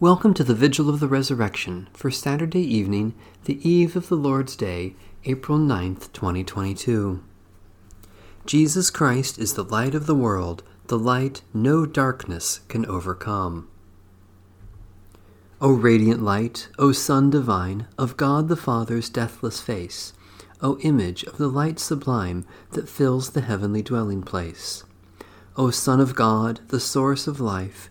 Welcome to the Vigil of the Resurrection for Saturday evening, the eve of the Lord's Day, April 9th, 2022. Jesus Christ is the light of the world, the light no darkness can overcome. O radiant light, O Sun divine, of God the Father's deathless face, O image of the light sublime that fills the heavenly dwelling place. O Son of God, the source of life,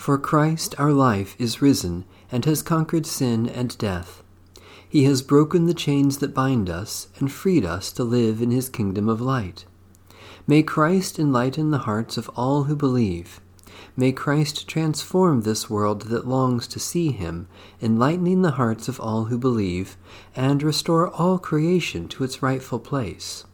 for Christ our life is risen and has conquered sin and death. He has broken the chains that bind us and freed us to live in his kingdom of light. May Christ enlighten the hearts of all who believe. May Christ transform this world that longs to see him, enlightening the hearts of all who believe, and restore all creation to its rightful place.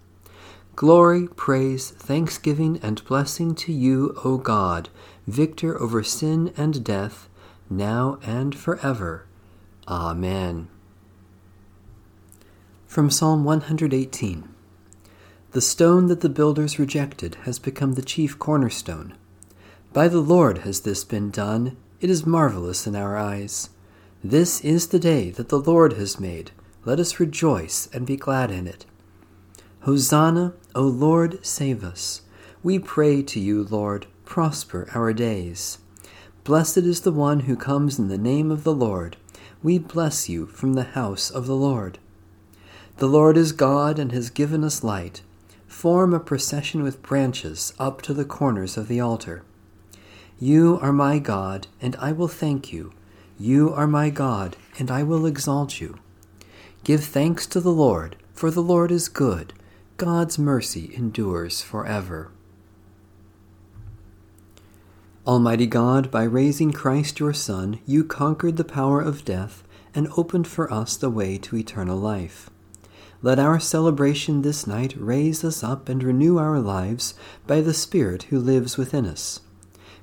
Glory, praise, thanksgiving, and blessing to you, O God, victor over sin and death, now and forever. Amen. From Psalm 118 The stone that the builders rejected has become the chief cornerstone. By the Lord has this been done, it is marvelous in our eyes. This is the day that the Lord has made. Let us rejoice and be glad in it. Hosanna, O Lord, save us. We pray to you, Lord, prosper our days. Blessed is the one who comes in the name of the Lord. We bless you from the house of the Lord. The Lord is God and has given us light. Form a procession with branches up to the corners of the altar. You are my God, and I will thank you. You are my God, and I will exalt you. Give thanks to the Lord, for the Lord is good God's mercy endures forever. Almighty God, by raising Christ your Son, you conquered the power of death and opened for us the way to eternal life. Let our celebration this night raise us up and renew our lives by the Spirit who lives within us.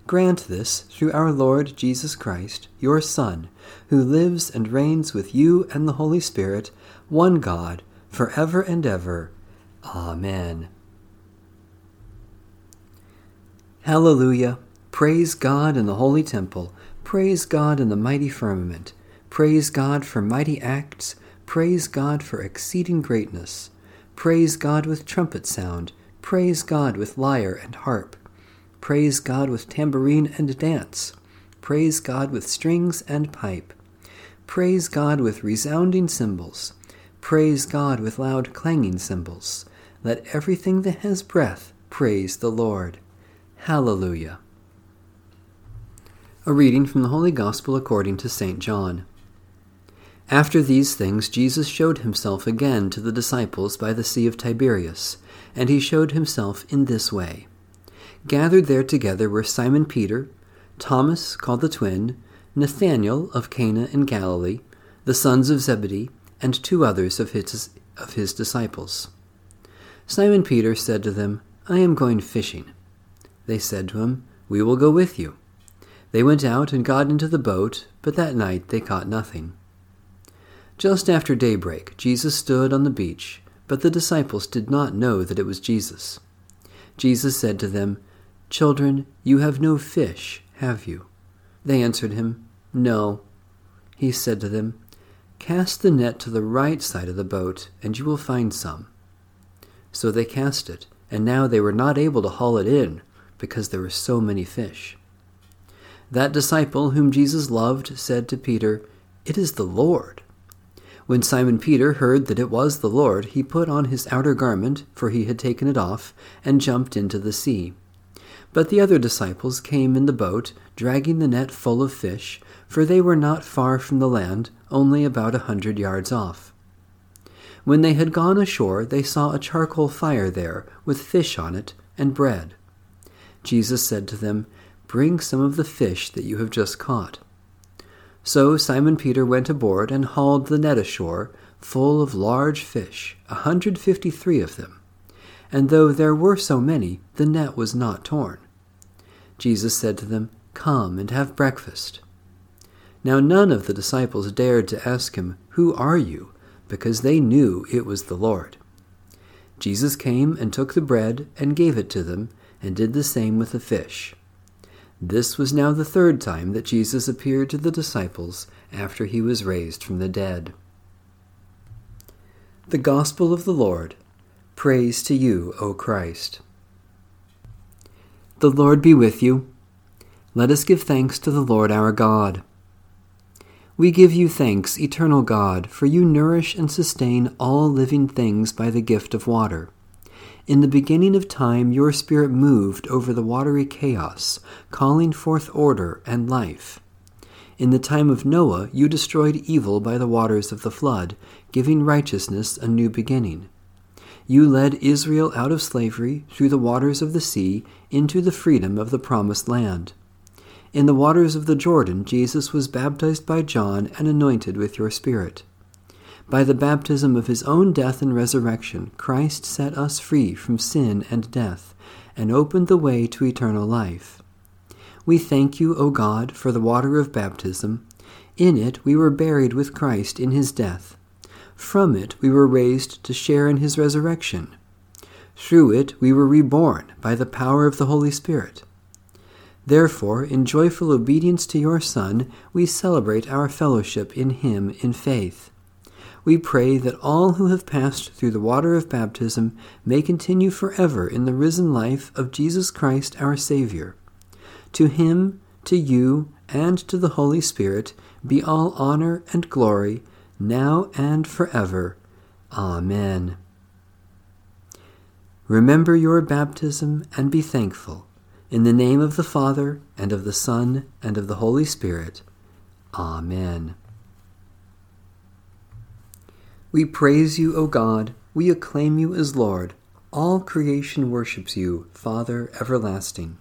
Grant this through our Lord Jesus Christ, your Son, who lives and reigns with you and the Holy Spirit, one God, for ever and ever. Amen. Hallelujah. Praise God in the holy temple. Praise God in the mighty firmament. Praise God for mighty acts. Praise God for exceeding greatness. Praise God with trumpet sound. Praise God with lyre and harp. Praise God with tambourine and dance. Praise God with strings and pipe. Praise God with resounding cymbals. Praise God with loud clanging cymbals. Let everything that has breath praise the Lord. Hallelujah. A reading from the Holy Gospel according to St. John. After these things, Jesus showed himself again to the disciples by the Sea of Tiberias, and he showed himself in this way. Gathered there together were Simon Peter, Thomas, called the twin, Nathanael of Cana in Galilee, the sons of Zebedee, and two others of his, of his disciples. Simon Peter said to them, I am going fishing. They said to him, We will go with you. They went out and got into the boat, but that night they caught nothing. Just after daybreak, Jesus stood on the beach, but the disciples did not know that it was Jesus. Jesus said to them, Children, you have no fish, have you? They answered him, No. He said to them, Cast the net to the right side of the boat, and you will find some. So they cast it, and now they were not able to haul it in, because there were so many fish. That disciple whom Jesus loved said to Peter, It is the Lord. When Simon Peter heard that it was the Lord, he put on his outer garment, for he had taken it off, and jumped into the sea. But the other disciples came in the boat, dragging the net full of fish, for they were not far from the land, only about a hundred yards off. When they had gone ashore, they saw a charcoal fire there, with fish on it, and bread. Jesus said to them, Bring some of the fish that you have just caught. So Simon Peter went aboard and hauled the net ashore, full of large fish, a hundred fifty three of them. And though there were so many, the net was not torn. Jesus said to them, Come and have breakfast. Now none of the disciples dared to ask him, Who are you? Because they knew it was the Lord. Jesus came and took the bread and gave it to them, and did the same with the fish. This was now the third time that Jesus appeared to the disciples after he was raised from the dead. The Gospel of the Lord. Praise to you, O Christ. The Lord be with you. Let us give thanks to the Lord our God. We give you thanks, eternal God, for you nourish and sustain all living things by the gift of water. In the beginning of time, your Spirit moved over the watery chaos, calling forth order and life. In the time of Noah, you destroyed evil by the waters of the flood, giving righteousness a new beginning. You led Israel out of slavery through the waters of the sea into the freedom of the promised land. In the waters of the Jordan, Jesus was baptized by John and anointed with your Spirit. By the baptism of his own death and resurrection, Christ set us free from sin and death, and opened the way to eternal life. We thank you, O God, for the water of baptism. In it we were buried with Christ in his death. From it we were raised to share in his resurrection. Through it we were reborn by the power of the Holy Spirit. Therefore, in joyful obedience to your Son, we celebrate our fellowship in him in faith we pray that all who have passed through the water of baptism may continue forever in the risen life of Jesus Christ our Savior. To him, to you, and to the Holy Spirit be all honor and glory, now and forever. Amen. Remember your baptism and be thankful. In the name of the Father, and of the Son, and of the Holy Spirit. Amen. We praise you, O God. We acclaim you as Lord. All creation worships you, Father everlasting.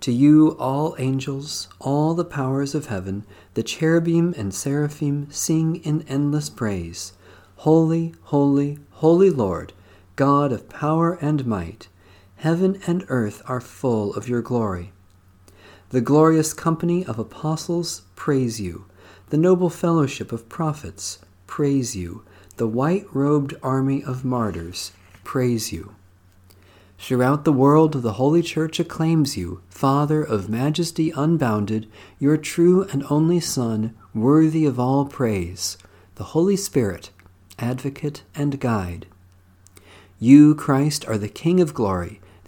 To you, all angels, all the powers of heaven, the cherubim and seraphim sing in endless praise. Holy, holy, holy Lord, God of power and might. Heaven and earth are full of your glory. The glorious company of apostles praise you. The noble fellowship of prophets praise you the white robed army of martyrs praise you. Throughout the world, the Holy Church acclaims you, Father of majesty unbounded, your true and only Son, worthy of all praise, the Holy Spirit, advocate and guide. You, Christ, are the King of glory,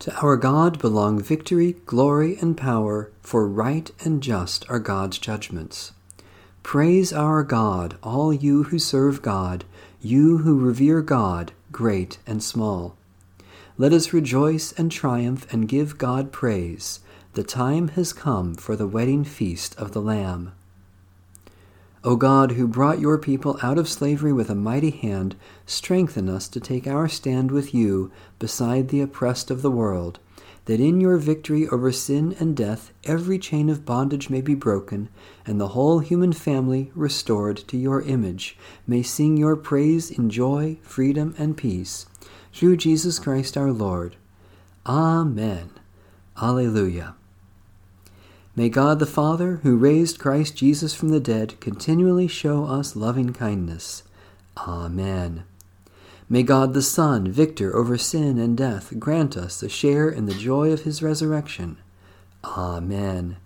To our God belong victory, glory, and power, for right and just are God's judgments. Praise our God, all you who serve God, you who revere God, great and small. Let us rejoice and triumph and give God praise. The time has come for the wedding feast of the Lamb. O God, who brought your people out of slavery with a mighty hand, strengthen us to take our stand with you beside the oppressed of the world, that in your victory over sin and death every chain of bondage may be broken, and the whole human family, restored to your image, may sing your praise in joy, freedom, and peace. Through Jesus Christ our Lord. Amen. Alleluia. May God the Father, who raised Christ Jesus from the dead, continually show us loving kindness. Amen. May God the Son, victor over sin and death, grant us a share in the joy of his resurrection. Amen.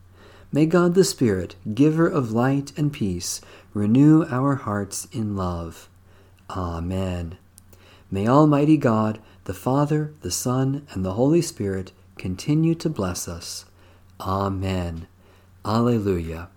May God the Spirit, giver of light and peace, renew our hearts in love. Amen. May Almighty God, the Father, the Son, and the Holy Spirit continue to bless us. Amen. Alleluia.